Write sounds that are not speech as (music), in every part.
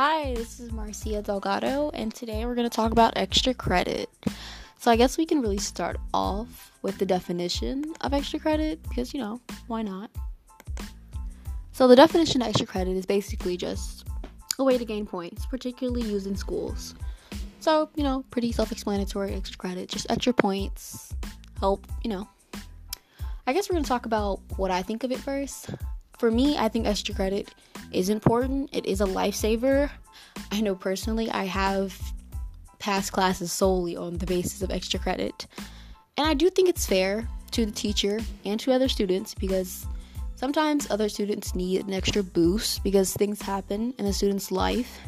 Hi, this is Marcia Delgado, and today we're going to talk about extra credit. So, I guess we can really start off with the definition of extra credit because, you know, why not? So, the definition of extra credit is basically just a way to gain points, particularly used in schools. So, you know, pretty self explanatory extra credit, just extra points, help, you know. I guess we're going to talk about what I think of it first. For me, I think extra credit is important. It is a lifesaver. I know personally I have passed classes solely on the basis of extra credit. And I do think it's fair to the teacher and to other students because sometimes other students need an extra boost because things happen in a student's life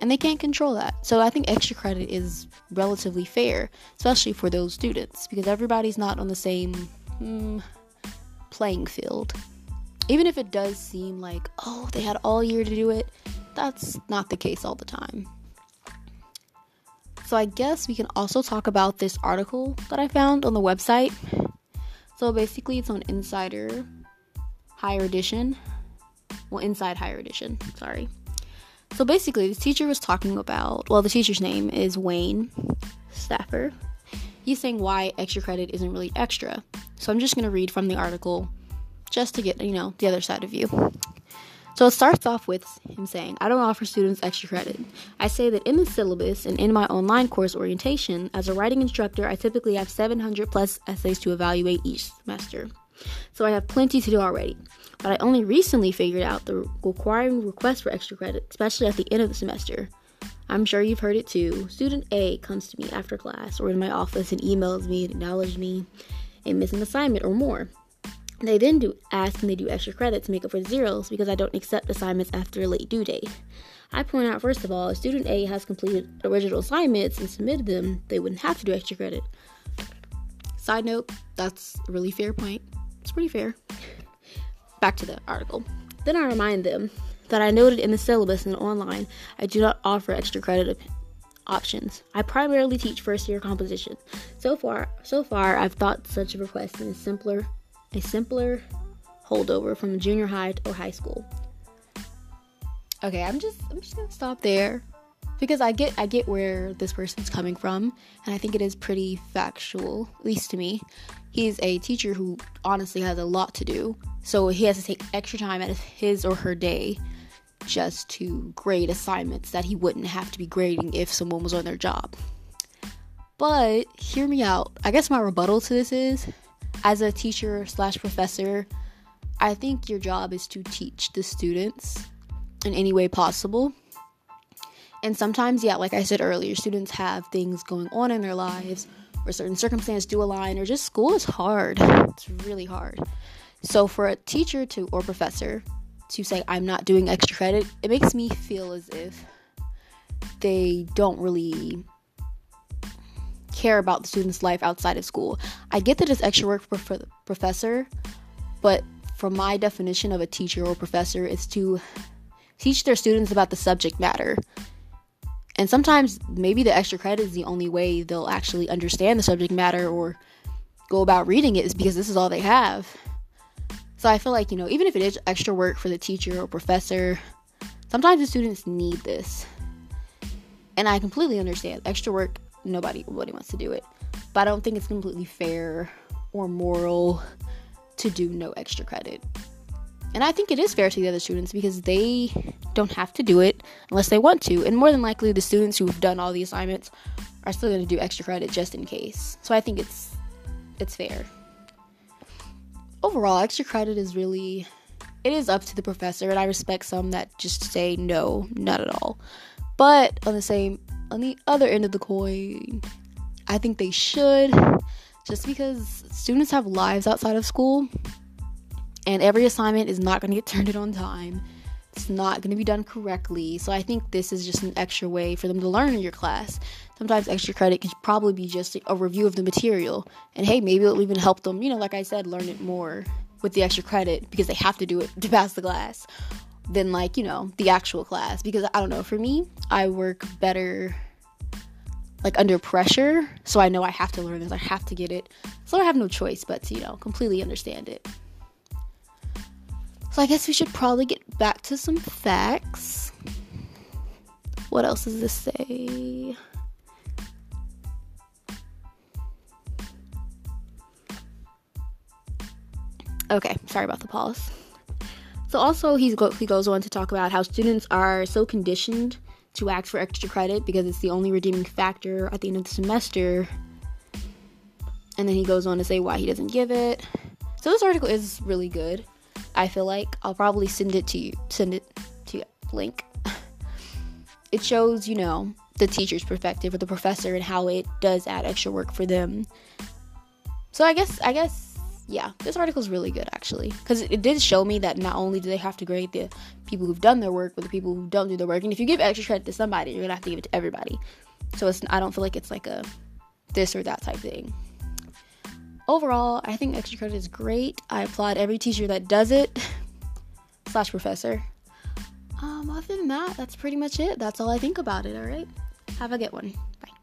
and they can't control that. So I think extra credit is relatively fair, especially for those students because everybody's not on the same mm, playing field even if it does seem like, oh, they had all year to do it, that's not the case all the time. So, I guess we can also talk about this article that I found on the website. So, basically, it's on Insider Higher Edition. Well, Inside Higher Edition, sorry. So, basically, the teacher was talking about, well, the teacher's name is Wayne Staffer. He's saying why extra credit isn't really extra. So, I'm just going to read from the article just to get, you know, the other side of you. So it starts off with him saying, I don't offer students extra credit. I say that in the syllabus and in my online course orientation, as a writing instructor, I typically have 700 plus essays to evaluate each semester. So I have plenty to do already. But I only recently figured out the requiring request for extra credit, especially at the end of the semester. I'm sure you've heard it too. Student A comes to me after class or in my office and emails me and acknowledges me a missing assignment or more. They then do ask and they do extra credit to make up for zeros because I don't accept assignments after a late due date. I point out first of all, if student A has completed original assignments and submitted them, they wouldn't have to do extra credit. Side note, that's a really fair point. It's pretty fair. (laughs) Back to the article. Then I remind them that I noted in the syllabus and online I do not offer extra credit options. I primarily teach first year composition. So far, so far I've thought such a request is simpler a simpler holdover from junior high or high school. Okay, I'm just I'm just gonna stop there because I get I get where this person's coming from, and I think it is pretty factual, at least to me. He's a teacher who honestly has a lot to do, so he has to take extra time out of his or her day just to grade assignments that he wouldn't have to be grading if someone was on their job. But hear me out. I guess my rebuttal to this is as a teacher slash professor, I think your job is to teach the students in any way possible. And sometimes, yeah, like I said earlier, students have things going on in their lives or certain circumstances do align, or just school is hard. It's really hard. So, for a teacher to or professor to say, I'm not doing extra credit, it makes me feel as if they don't really care about the student's life outside of school. I get that it's extra work for the professor, but from my definition of a teacher or professor, it's to teach their students about the subject matter. And sometimes maybe the extra credit is the only way they'll actually understand the subject matter or go about reading it is because this is all they have. So I feel like, you know, even if it is extra work for the teacher or professor, sometimes the students need this. And I completely understand extra work nobody nobody wants to do it. But I don't think it's completely fair or moral to do no extra credit. And I think it is fair to the other students because they don't have to do it unless they want to. And more than likely, the students who've done all the assignments are still going to do extra credit just in case. So I think it's it's fair. Overall, extra credit is really it is up to the professor, and I respect some that just say no, not at all. But on the same on the other end of the coin, I think they should just because students have lives outside of school and every assignment is not going to get (laughs) turned in on time. It's not going to be done correctly. So I think this is just an extra way for them to learn in your class. Sometimes extra credit can probably be just a review of the material. And hey, maybe it'll even help them, you know, like I said, learn it more with the extra credit because they have to do it (laughs) to pass the class than like, you know, the actual class. Because I don't know, for me, I work better like under pressure. So I know I have to learn this, I have to get it. So I have no choice but to, you know, completely understand it. So I guess we should probably get back to some facts. What else does this say? Okay, sorry about the pause. So also he's go- he goes on to talk about how students are so conditioned to ask for extra credit because it's the only redeeming factor at the end of the semester. And then he goes on to say why he doesn't give it. So this article is really good. I feel like I'll probably send it to you. Send it to you. Link. (laughs) It shows, you know, the teacher's perspective or the professor and how it does add extra work for them. So I guess I guess yeah, this article is really good actually because it did show me that not only do they have to grade the people who've done their work, but the people who don't do their work. And if you give extra credit to somebody, you're gonna have to give it to everybody. So it's I don't feel like it's like a this or that type thing. Overall, I think extra credit is great. I applaud every teacher that does it (laughs) slash professor. Um, other than that, that's pretty much it. That's all I think about it. All right, have a good one. Bye.